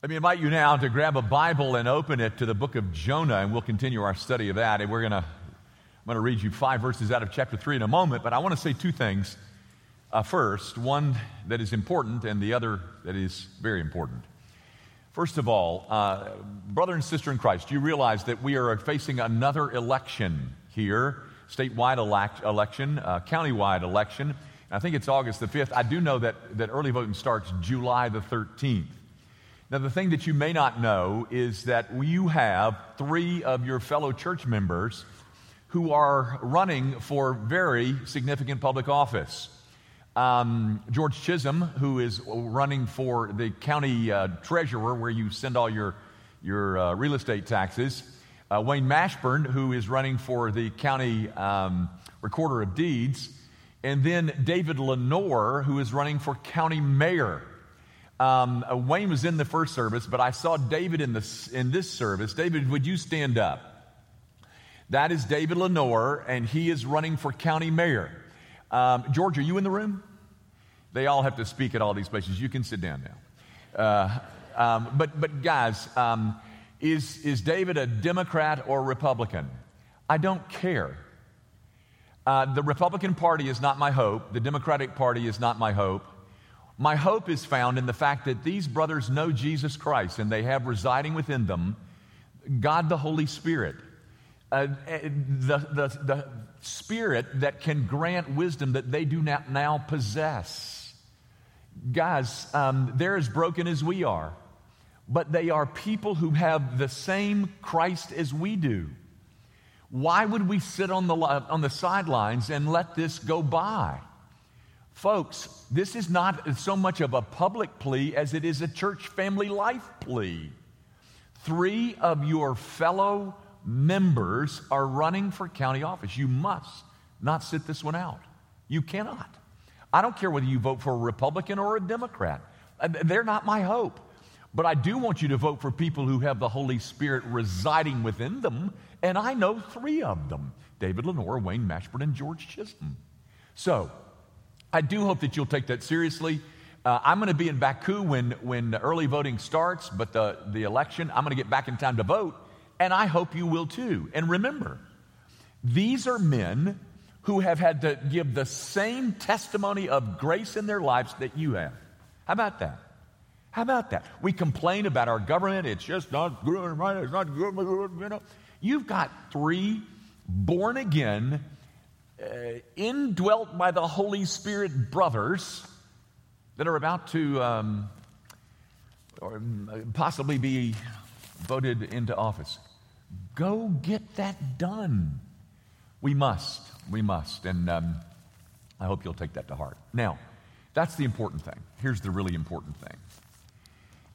Let me invite you now to grab a Bible and open it to the book of Jonah, and we'll continue our study of that. And we're going to, I'm going to read you five verses out of chapter 3 in a moment, but I want to say two things. Uh, first, one that is important, and the other that is very important. First of all, uh, brother and sister in Christ, you realize that we are facing another election here statewide elect- election, uh, countywide election. I think it's August the 5th. I do know that, that early voting starts July the 13th. Now, the thing that you may not know is that you have three of your fellow church members who are running for very significant public office. Um, George Chisholm, who is running for the county uh, treasurer, where you send all your, your uh, real estate taxes. Uh, Wayne Mashburn, who is running for the county um, recorder of deeds. And then David Lenoir, who is running for county mayor. Um, uh, Wayne was in the first service, but I saw David in, the, in this service. David, would you stand up? That is David Lenoir, and he is running for county mayor. Um, George, are you in the room? They all have to speak at all these places. You can sit down now. Uh, um, but, but guys, um, is, is David a Democrat or Republican? I don't care. Uh, the Republican Party is not my hope. The Democratic Party is not my hope. My hope is found in the fact that these brothers know Jesus Christ and they have residing within them God the Holy Spirit. Uh, the, the, the Spirit that can grant wisdom that they do not now possess. Guys, um, they're as broken as we are, but they are people who have the same Christ as we do. Why would we sit on the, on the sidelines and let this go by? Folks, this is not so much of a public plea as it is a church family life plea. Three of your fellow members are running for county office. You must not sit this one out. You cannot. I don't care whether you vote for a Republican or a Democrat, uh, they're not my hope. But I do want you to vote for people who have the Holy Spirit residing within them, and I know three of them David Lenoir, Wayne Mashburn, and George Chisholm. So, I do hope that you'll take that seriously. Uh, I'm going to be in Baku when, when early voting starts, but the, the election, I'm going to get back in time to vote, and I hope you will too. And remember, these are men who have had to give the same testimony of grace in their lives that you have. How about that? How about that? We complain about our government, it's just not good, right? It's not good, you know. You've got three born again, uh, indwelt by the Holy Spirit brothers that are about to um, or um, possibly be voted into office. Go get that done. We must. We must. And um, I hope you'll take that to heart. Now, that's the important thing. Here's the really important thing.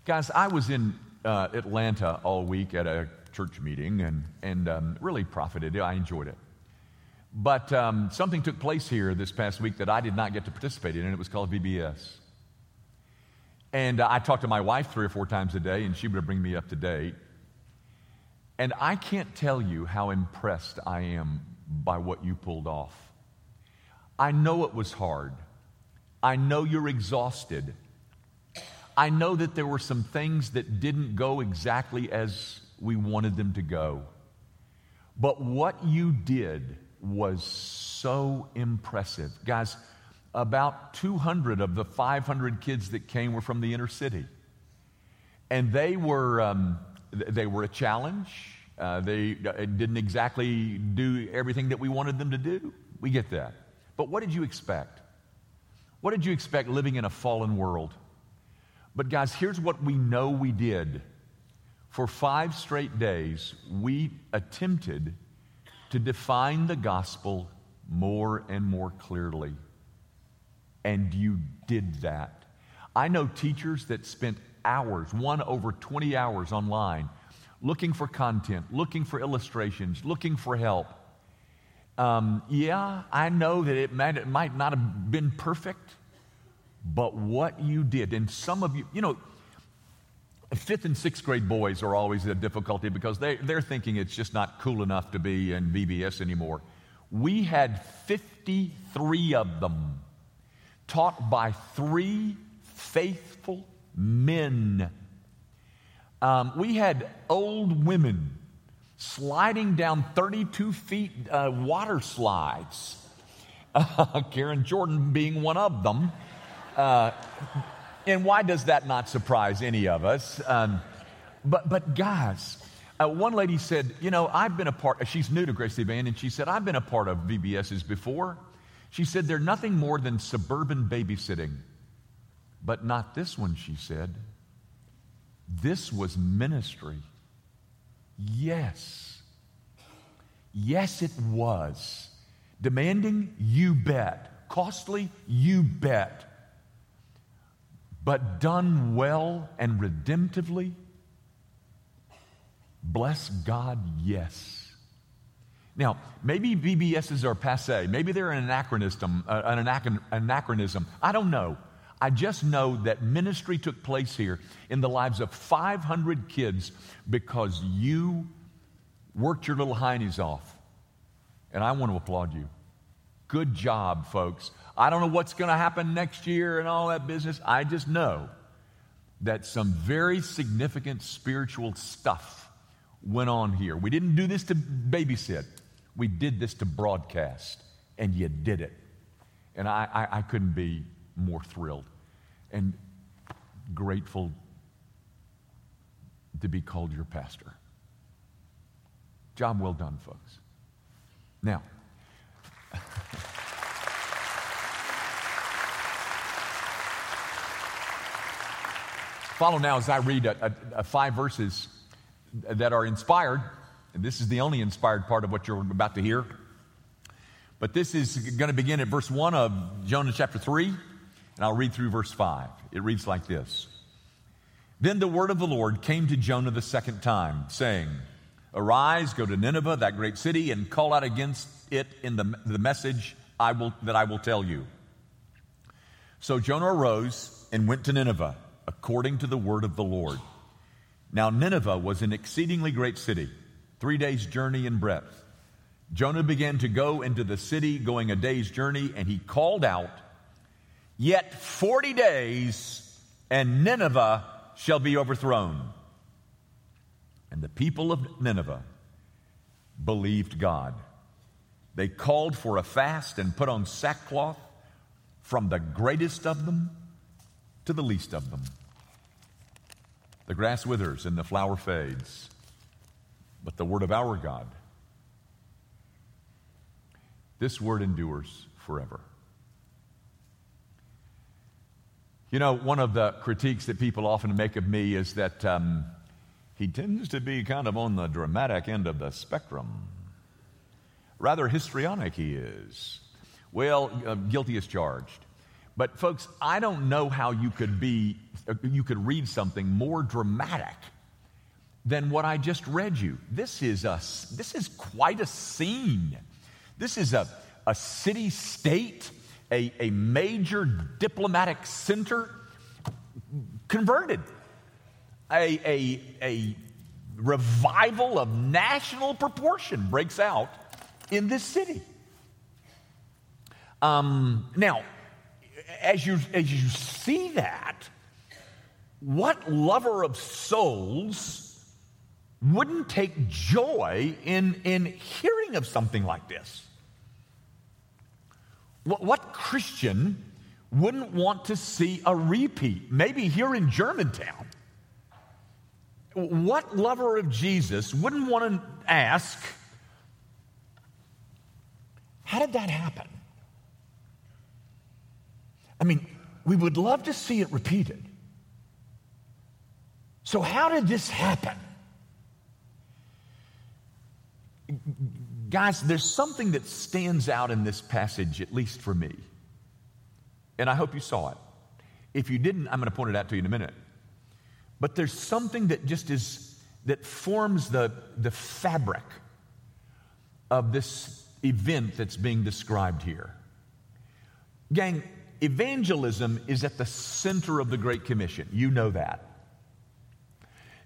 Guys, I was in uh, Atlanta all week at a church meeting and, and um, really profited. I enjoyed it. But um, something took place here this past week that I did not get to participate in, and it was called VBS. And uh, I talked to my wife three or four times a day, and she would bring me up to date. And I can't tell you how impressed I am by what you pulled off. I know it was hard. I know you're exhausted. I know that there were some things that didn't go exactly as we wanted them to go. But what you did was so impressive. Guys, about 200 of the 500 kids that came were from the inner city. And they were, um, they were a challenge. Uh, they uh, didn't exactly do everything that we wanted them to do. We get that. But what did you expect? What did you expect living in a fallen world? But, guys, here's what we know we did. For five straight days, we attempted to define the gospel more and more clearly. And you did that. I know teachers that spent hours, one over 20 hours online, looking for content, looking for illustrations, looking for help. Um, yeah, I know that it might, it might not have been perfect, but what you did, and some of you, you know, fifth and sixth grade boys are always a difficulty because they, they're thinking it's just not cool enough to be in VBS anymore. We had 53 of them taught by three faithful men. Um, we had old women sliding down 32 feet uh, water slides. Uh, Karen Jordan being one of them. Uh, and why does that not surprise any of us? Um, but, but guys, uh, one lady said, You know, I've been a part, she's new to Grace Band, and she said, I've been a part of VBSs before. She said, They're nothing more than suburban babysitting. But not this one, she said. This was ministry. Yes. Yes, it was. Demanding, you bet. Costly, you bet. But done well and redemptively, bless God, yes. Now, maybe VBSs are passe. Maybe they're an anachronism, uh, an anachronism. I don't know. I just know that ministry took place here in the lives of 500 kids because you worked your little heinies off. And I want to applaud you. Good job, folks. I don't know what's going to happen next year and all that business. I just know that some very significant spiritual stuff went on here. We didn't do this to babysit, we did this to broadcast, and you did it. And I, I, I couldn't be more thrilled and grateful to be called your pastor. Job well done, folks. Now, follow now as I read a, a, a five verses that are inspired. And this is the only inspired part of what you're about to hear. But this is going to begin at verse 1 of Jonah chapter 3. And I'll read through verse 5. It reads like this Then the word of the Lord came to Jonah the second time, saying, Arise, go to Nineveh, that great city, and call out against it in the, the message I will, that I will tell you. So Jonah arose and went to Nineveh, according to the word of the Lord. Now, Nineveh was an exceedingly great city, three days' journey in breadth. Jonah began to go into the city, going a day's journey, and he called out, Yet 40 days, and Nineveh shall be overthrown. And the people of Nineveh believed God. They called for a fast and put on sackcloth from the greatest of them to the least of them. The grass withers and the flower fades, but the word of our God, this word endures forever. You know, one of the critiques that people often make of me is that um, he tends to be kind of on the dramatic end of the spectrum. Rather histrionic, he is. Well, uh, guilty as charged. But, folks, I don't know how you could be, you could read something more dramatic than what I just read you. This is, a, this is quite a scene. This is a, a city state a, a major diplomatic center converted. A, a, a revival of national proportion breaks out in this city. Um, now, as you, as you see that, what lover of souls wouldn't take joy in, in hearing of something like this? What Christian wouldn't want to see a repeat, maybe here in Germantown? What lover of Jesus wouldn't want to ask, how did that happen? I mean, we would love to see it repeated. So, how did this happen? Guys, there's something that stands out in this passage, at least for me. And I hope you saw it. If you didn't, I'm going to point it out to you in a minute. But there's something that just is, that forms the, the fabric of this event that's being described here. Gang, evangelism is at the center of the Great Commission. You know that.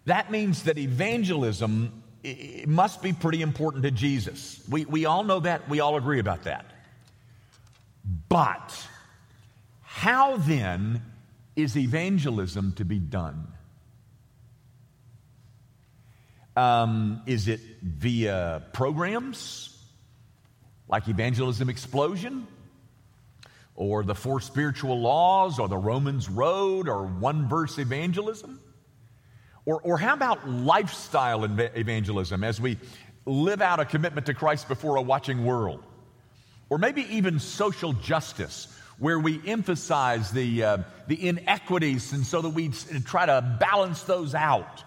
That means that evangelism must be pretty important to Jesus. We, we all know that. We all agree about that. But how then is evangelism to be done? Um, is it via programs like Evangelism Explosion? Or the Four Spiritual Laws, or the Romans Road, or One Verse Evangelism? Or, or how about lifestyle evangelism as we live out a commitment to Christ before a watching world? Or maybe even social justice, where we emphasize the, uh, the inequities and so that we try to balance those out.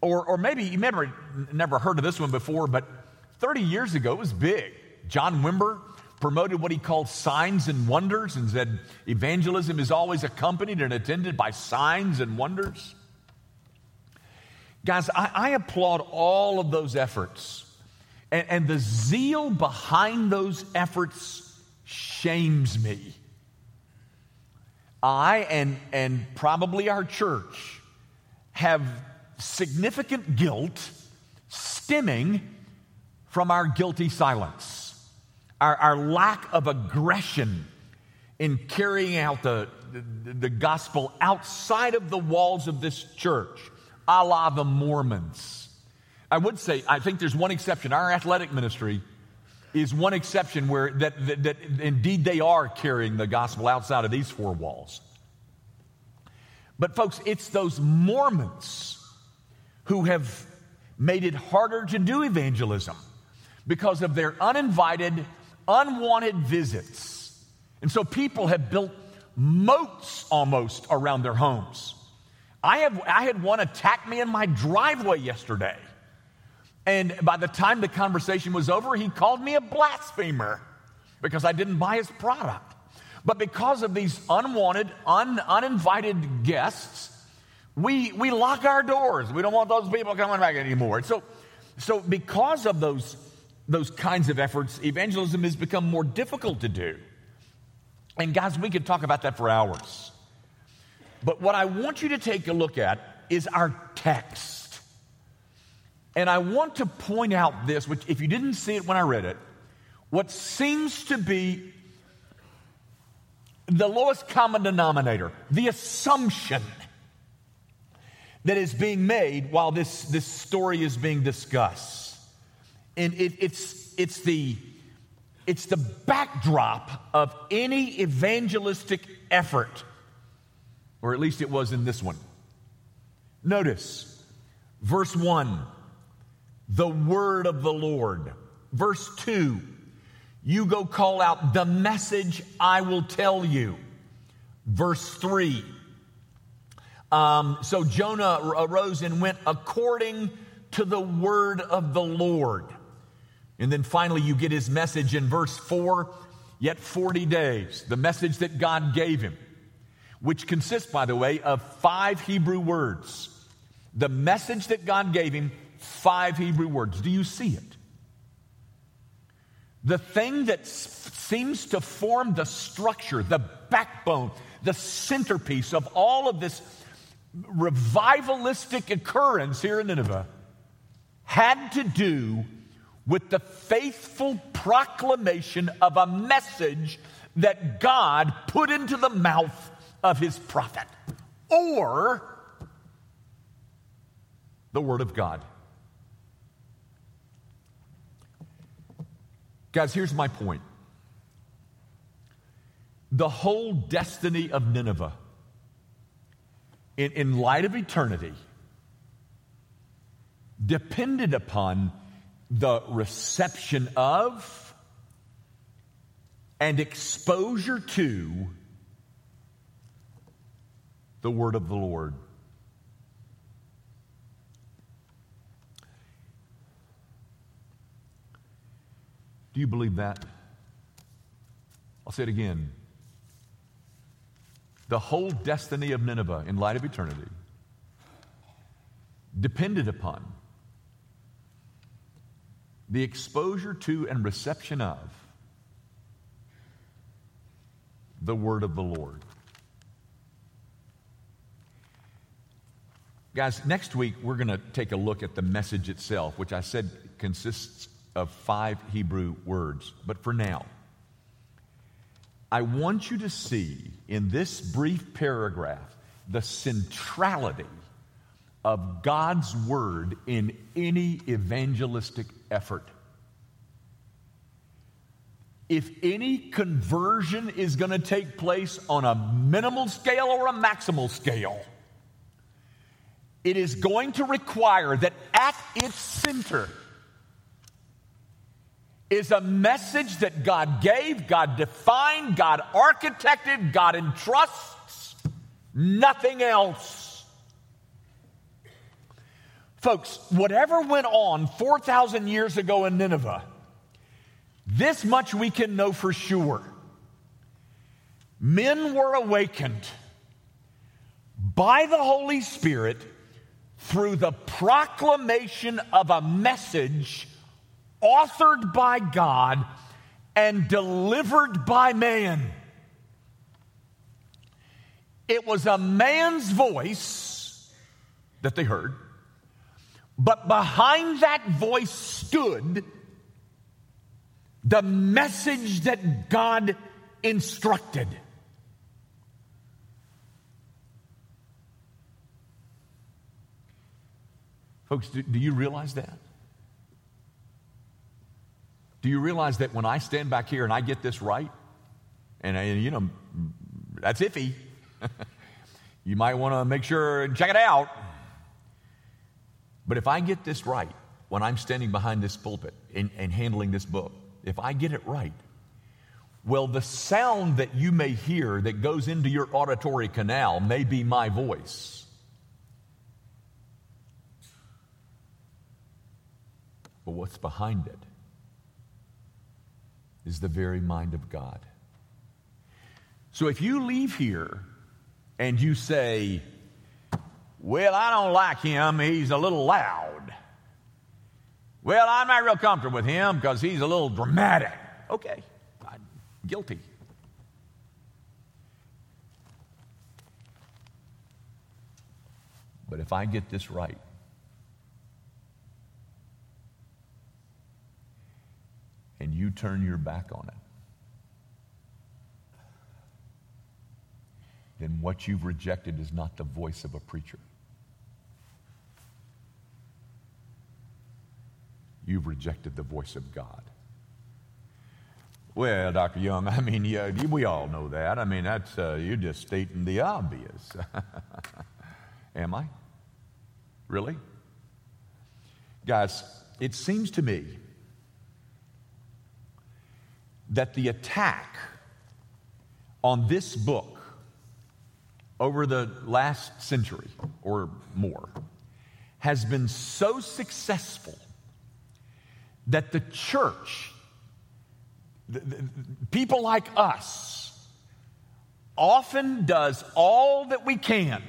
Or, or maybe you never, never heard of this one before, but 30 years ago it was big. John Wimber promoted what he called signs and wonders and said evangelism is always accompanied and attended by signs and wonders. Guys, I, I applaud all of those efforts. And, and the zeal behind those efforts shames me. I and, and probably our church have significant guilt stemming from our guilty silence, our, our lack of aggression in carrying out the, the, the gospel outside of the walls of this church, a la the Mormons. I would say, I think there's one exception. Our athletic ministry is one exception where that, that, that indeed they are carrying the gospel outside of these four walls. But, folks, it's those Mormons who have made it harder to do evangelism because of their uninvited, unwanted visits. And so people have built moats almost around their homes. I, have, I had one attack me in my driveway yesterday. And by the time the conversation was over, he called me a blasphemer because I didn't buy his product. But because of these unwanted, un, uninvited guests, we, we lock our doors. We don't want those people coming back anymore. So, so because of those, those kinds of efforts, evangelism has become more difficult to do. And guys, we could talk about that for hours. But what I want you to take a look at is our text. And I want to point out this, which, if you didn't see it when I read it, what seems to be the lowest common denominator, the assumption that is being made while this, this story is being discussed. And it, it's, it's, the, it's the backdrop of any evangelistic effort, or at least it was in this one. Notice verse 1 the word of the Lord. Verse 2 you go call out the message I will tell you. Verse 3 um, so Jonah arose and went according to the word of the Lord. And then finally, you get his message in verse 4 yet 40 days, the message that God gave him, which consists, by the way, of five Hebrew words. The message that God gave him five Hebrew words. Do you see it? The thing that seems to form the structure, the backbone, the centerpiece of all of this revivalistic occurrence here in Nineveh had to do with the faithful proclamation of a message that God put into the mouth of his prophet or the Word of God. Guys, here's my point. The whole destiny of Nineveh, in, in light of eternity, depended upon the reception of and exposure to the word of the Lord. Do you believe that? I'll say it again. The whole destiny of Nineveh in light of eternity depended upon the exposure to and reception of the word of the Lord. Guys, next week we're going to take a look at the message itself, which I said consists of five Hebrew words. But for now, I want you to see in this brief paragraph the centrality of God's word in any evangelistic effort. If any conversion is going to take place on a minimal scale or a maximal scale, it is going to require that at its center is a message that God gave, God defined, God architected, God entrusts, nothing else. Folks, whatever went on 4,000 years ago in Nineveh, this much we can know for sure. Men were awakened by the Holy Spirit through the proclamation of a message authored by God and delivered by man. It was a man's voice that they heard, but behind that voice stood the message that God instructed. Folks, do, do, you realize that? Do you realize that when I stand back here and I get this right, and, and you know, that's iffy, you might want to make sure and check it out. But if I get this right when I'm standing behind this pulpit and, and handling this book, if I get it right, well, the sound that you may hear that goes into your auditory canal may be my voice. But what's behind it is the very mind of God. So if you leave here and you say, Well, I don't like him, he's a little loud. Well, I'm not real comfortable with him because he's a little dramatic. Okay, I'm guilty. But if I get this right, and you turn your back on it, then what you've rejected is not the voice of a preacher. You've rejected the voice of God. Well, Dr. Young, I mean, yeah, we all know that. I mean, that's uh, you're just stating the obvious. Am I? Really? Guys, it seems to me that the attack on this book over the last century or more has been so successful that the church, the, the, people like us, often does all that we can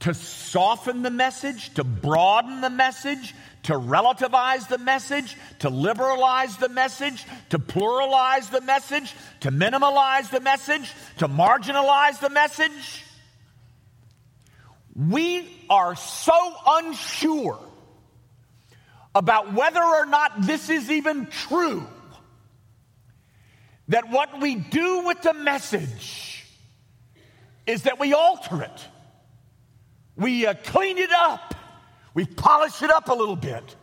to soften the message, to broaden the message, to relativize the message, to liberalize the message, to pluralize the message, to minimalize the message, to marginalize the message. We are so unsure about whether or not this is even true that what we do with the message is that we alter it. We uh, clean it up we polish it up a little bit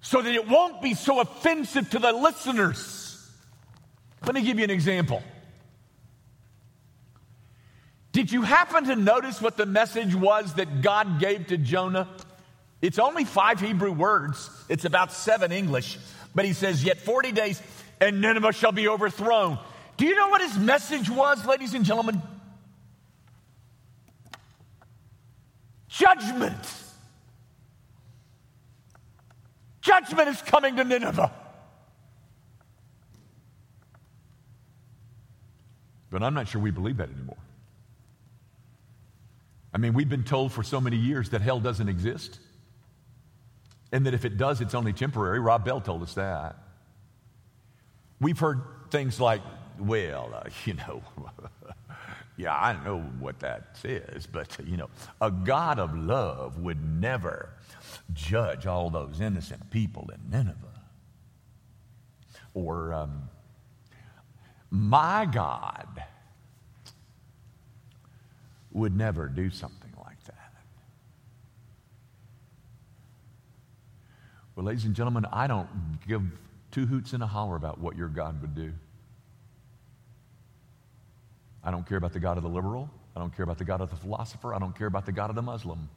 so that it won't be so offensive to the listeners. Let me give you an example. Did you happen to notice what the message was that God gave to Jonah? It's only five Hebrew words, it's about seven English, but he says, Yet 40 days and Nineveh shall be overthrown. Do you know what his message was, ladies and gentlemen? Judgment. Judgment is coming to Nineveh. But I'm not sure we believe that anymore. I mean, we've been told for so many years that hell doesn't exist. And that if it does, it's only temporary. Rob Bell told us that. We've heard things like, well, uh, you know, yeah, I know what that says, but, you know, a God of love would never judge all those innocent people in Nineveh. Or, um, my God would never do something like that. But, ladies and gentlemen, I don't give two hoots and a holler about what your God would do. I don't care about the God of the liberal. I don't care about the God of the philosopher. I don't care about the God of the Muslim.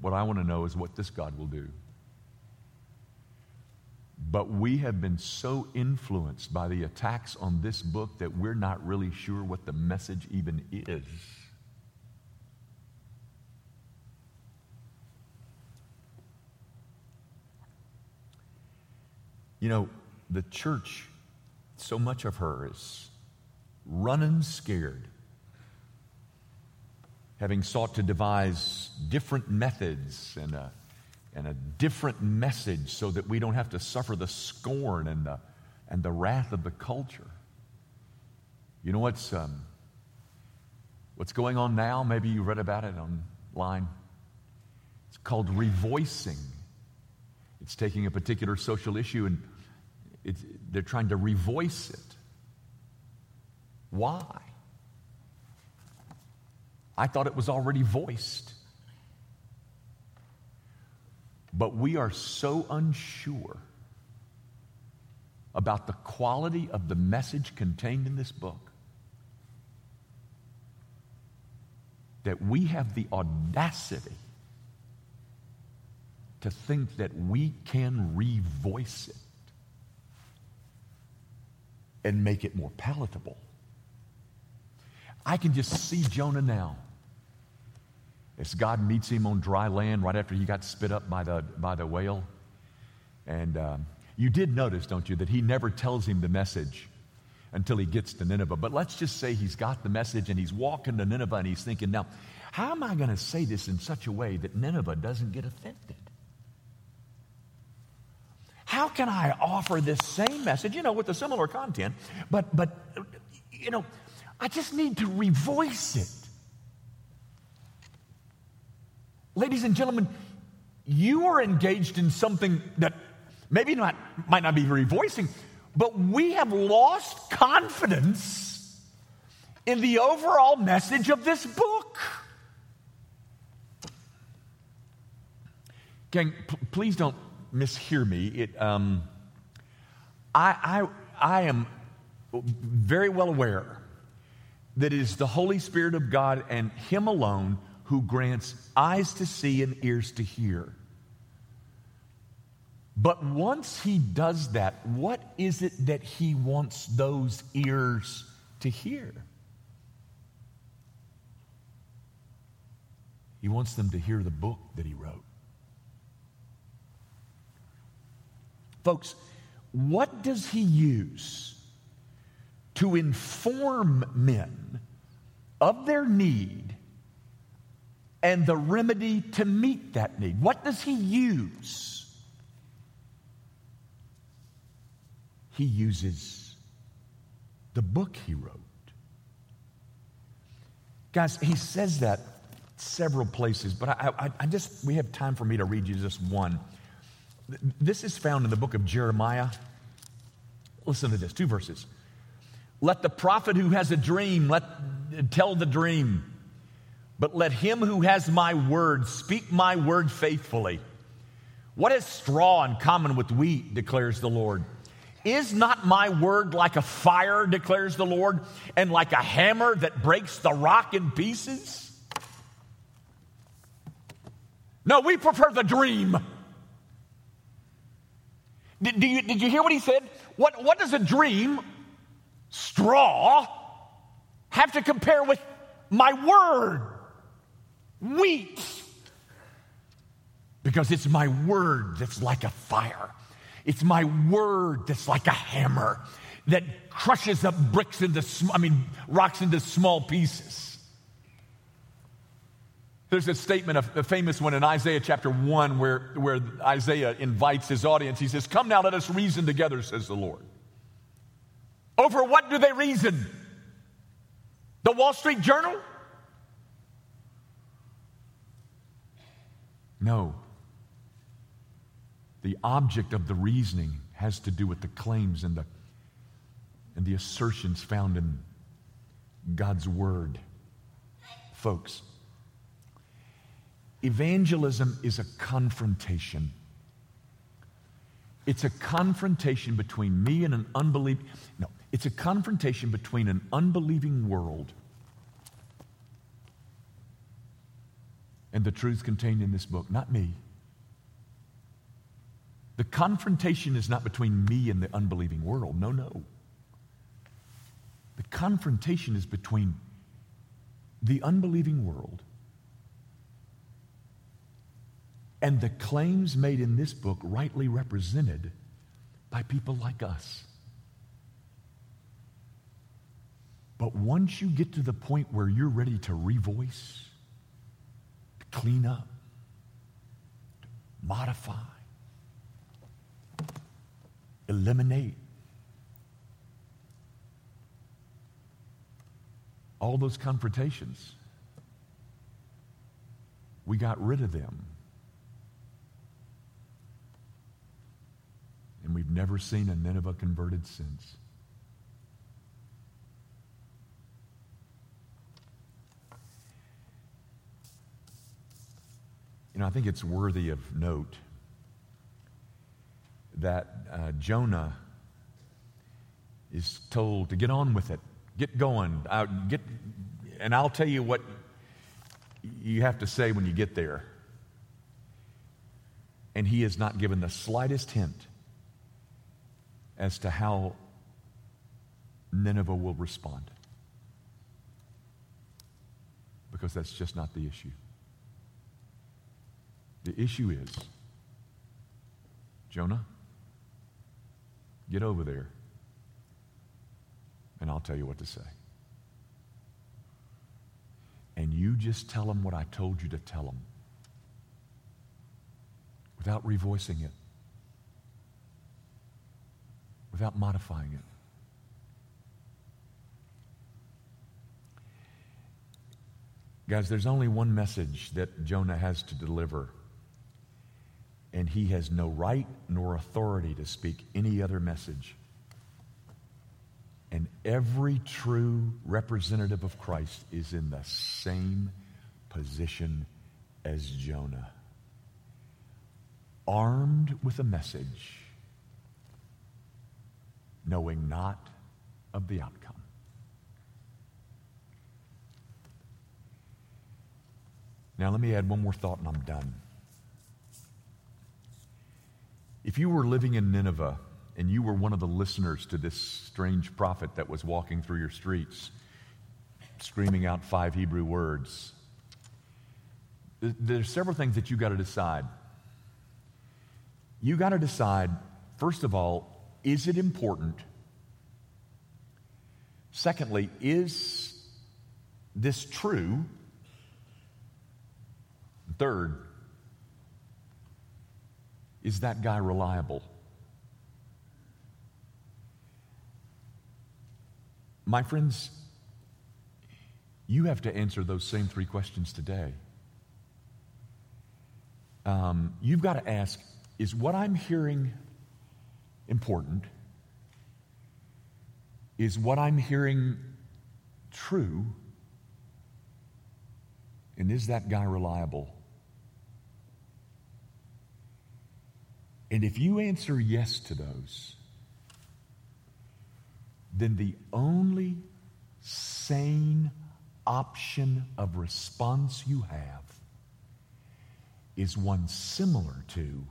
What I want to know is what this God will do. But we have been so influenced by the attacks on this book that we're not really sure what the message even is. You know, the church, so much of her is running scared, having sought to devise different methods and a, and a different message so that we don't have to suffer the scorn and the, and the wrath of the culture. You know what's, um, what's going on now? Maybe you read about it online. It's called revoicing. It's taking a particular social issue and they're trying to revoice it. Why? I thought it was already voiced. But we are so unsure about the quality of the message contained in this book that we have the audacity to think that we can revoice it and make it more palatable. I can just see Jonah now. As God meets him on dry land right after he got spit up by the, by the whale. And um, you did notice, don't you, that he never tells him the message until he gets to Nineveh. But let's just say he's got the message and he's walking to Nineveh and he's thinking, now, how am I going to say this in such a way that Nineveh doesn't get offended? How can I offer this same message, you know, with a similar content, but, but, you know, I just need to revoice it. Ladies and gentlemen, you are engaged in something that maybe not might not be revoicing, but we have lost confidence in the overall message of this book. Gang, p- please don't mishear me. It, um, I, I, I am very well aware that it is the Holy Spirit of God and Him alone who grants eyes to see and ears to hear. But once He does that, what is it that He wants those ears to hear? He wants them to hear the book that He wrote. Folks, what does He use? to inform men of their need and the remedy to meet that need. What does he use? He uses the book he wrote. Guys, he says that several places, but I, I, I, just, we have time for me to read you just one. This is found in the book of Jeremiah. Listen to this, two verses. Let the prophet who has a dream let tell the dream. But let him who has my word speak my word faithfully. What is straw in common with wheat, declares the Lord? Is not my word like a fire, declares the Lord, and like a hammer that breaks the rock in pieces? No, we prefer the dream. Did, you, did you hear what he said? What, what does a dream straw have to compare with my word, wheat. Because it's my word that's like a fire. It's my word that's like a hammer that crushes up bricks into, sm- I mean, rocks into small pieces. There's a statement, a, famous one in Isaiah chapter 1, where, where Isaiah invites his audience. He says, Come now, let us reason together, says the Lord. Over what do they reason? The Wall Street Journal? No. The object of the reasoning has to do with the claims and the, and the assertions found in God's Word. Folks, evangelism is a confrontation It's a confrontation between me and an unbelieving, no, it's a confrontation between an unbelieving world and the truth contained in this book, not me. The confrontation is not between me and the unbelieving world. No, no. The confrontation is between the unbelieving world and the claims made in this book rightly represented by people like us. But once you get to the point where you're ready to revoice, to clean up, to modify, eliminate, all those confrontations, we got rid of them. And we've never seen a Nineveh converted since. You know, I think it's worthy of note that uh, Jonah is told to get on with it. Get going. Uh, get, and I'll tell you what you have to say when you get there. And he has not given the slightest hint as to how Nineveh will respond. Because that's just not the issue. The issue is Jonah, get over there and I'll tell you what to say. And you just tell them what I told you to tell them without revoicing it, without modifying it. Guys, there's only one message that Jonah has to deliver, and he has no right nor authority to speak any other message. And every true representative of Christ is in the same position as Jonah. Armed with a message, knowing not of the outcome. Now, let me add one more thought and I'm done. If you were living in Nineveh, and you were one of the listeners to this strange prophet that was walking through your streets, screaming out five Hebrew words, there's several things that you got to decide. You got to decide, first of all, is it important? Secondly, is this true? Third, is that guy reliable? My friends, you have to answer those same three questions today. Um, you've got to ask is what I'm hearing important? Is what I'm hearing true? And is that guy reliable? And if you answer yes to those, then the only sane option of response you have is one similar to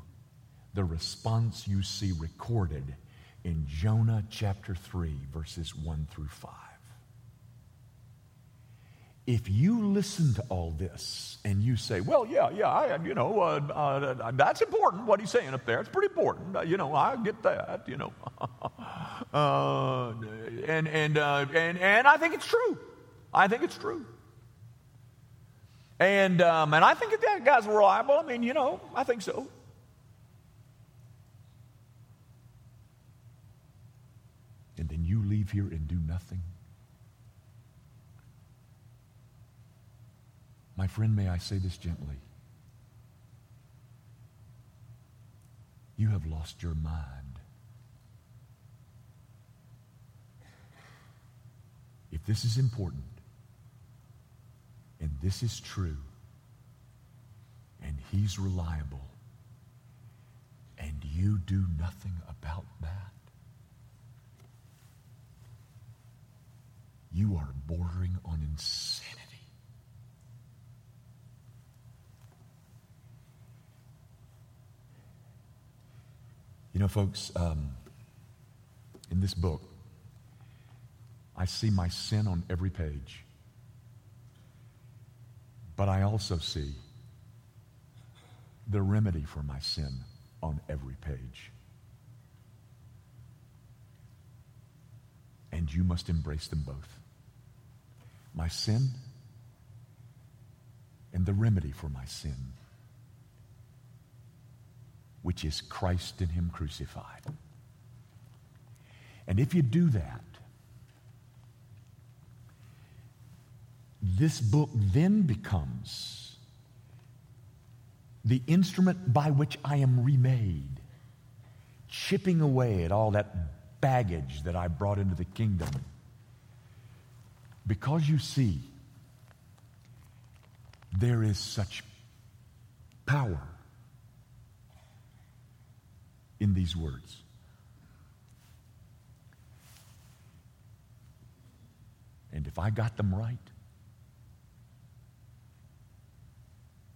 the response you see recorded in Jonah chapter 3, verses 1 through 5 if you listen to all this and you say, well, yeah, yeah, I, you know, uh, uh, that's important, what he's saying up there. It's pretty important. Uh, you know, I get that, you know. Uh, and, and, uh, and, and I think it's true. I think it's true. And, um, and I think that guy's reliable. I mean, you know, I think so. And then you leave here and do nothing. My friend, may I say this gently? You have lost your mind. If this is important, and this is true, and he's reliable, and you you do nothing about that? You are bordering on insanity. You know, folks, um, in this book, I see my sin on every page. But I also see the remedy for my sin on every page. And you must embrace them both my sin and the remedy for my sin, which is Christ in Him crucified. And if you do that, this book then becomes the instrument by which I am remade, chipping away at all that baggage that I brought into the kingdom. Because you see, there is such power in these words. And if I got them right,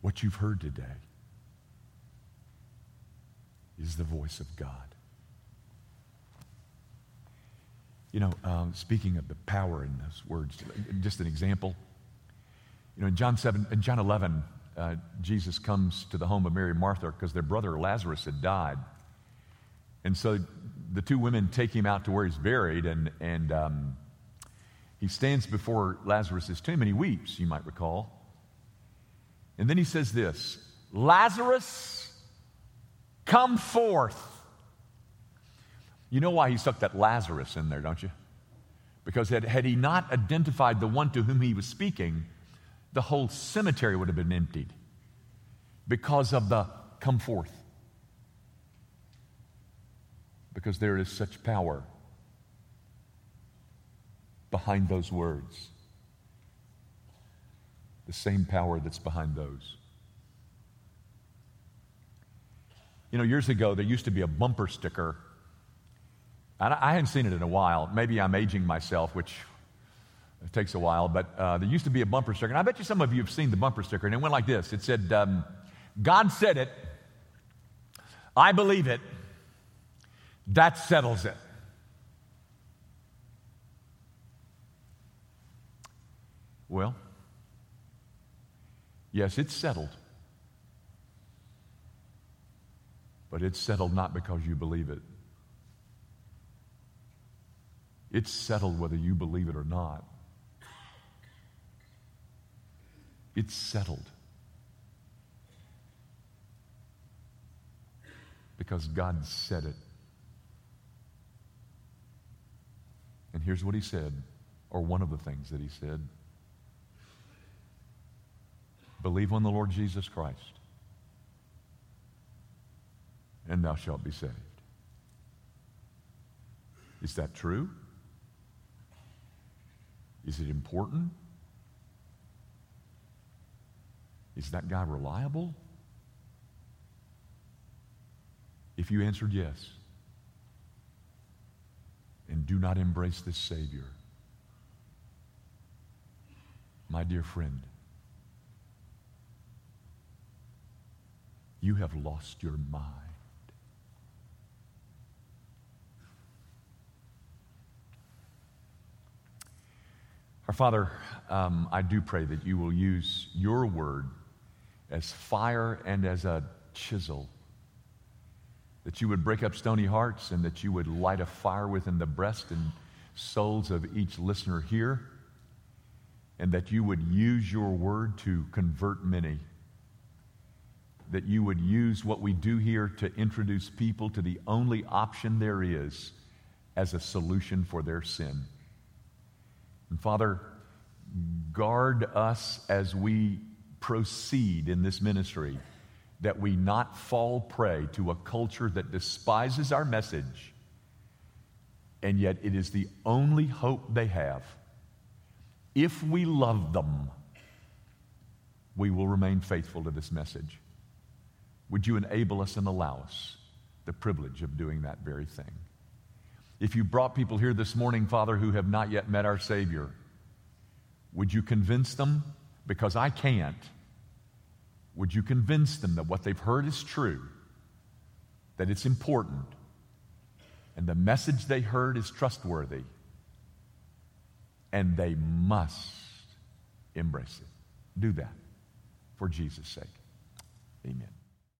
what you've heard today is the voice of God. You know, um, speaking of the power in those words, just an example. You know, in John 7, in John 11, uh, Jesus comes to the home of Mary and Martha because their brother Lazarus had died. And so the two women take him out to where he's buried, and, and um, he stands before Lazarus' tomb and he weeps, you might recall. And then he says this Lazarus, come forth. You know why he stuck that Lazarus in there, don't you? Because had, had he not identified the one to whom he was speaking, the whole cemetery would have been emptied because of the come forth. Because there is such power behind those words. The same power that's behind those. You know, years ago, there used to be a bumper sticker. I hadn't seen it in a while. Maybe I'm aging myself, which it takes a while, but uh, there used to be a bumper sticker. And I bet you some of you have seen the bumper sticker, and it went like this It said, um, God said it, I believe it, that settles it. Well, yes, it's settled. But it's settled not because you believe it. It's settled whether you believe it or not. It's settled. Because God said it. And here's what he said, or one of the things that he said. Believe on the Lord Jesus Christ, and thou shalt be saved. Is that true? Is it important? Is that guy reliable? If you answered yes, and do not embrace this Savior, my dear friend, you have lost your mind. Our Father, um, I do pray that you will use your word as fire and as a chisel, that you would break up stony hearts and that you would light a fire within the breast and souls of each listener here, and that you would use your word to convert many that you would use what we do here to introduce people to the only option there is as a solution for their sin. And Father, guard us as we proceed in this ministry, that we not fall prey to a culture that despises our message, and yet it is the only hope they have. If we love them, we will remain faithful to this message. Would you enable us and allow us the privilege of doing that very thing. If you brought people here this morning, Father, who have not yet met our Savior, would you convince them? Because I can't. Would you convince them that what they've heard is true, that it's important, and the message they heard is trustworthy, and they must embrace it? Do that for Jesus' sake. Amen.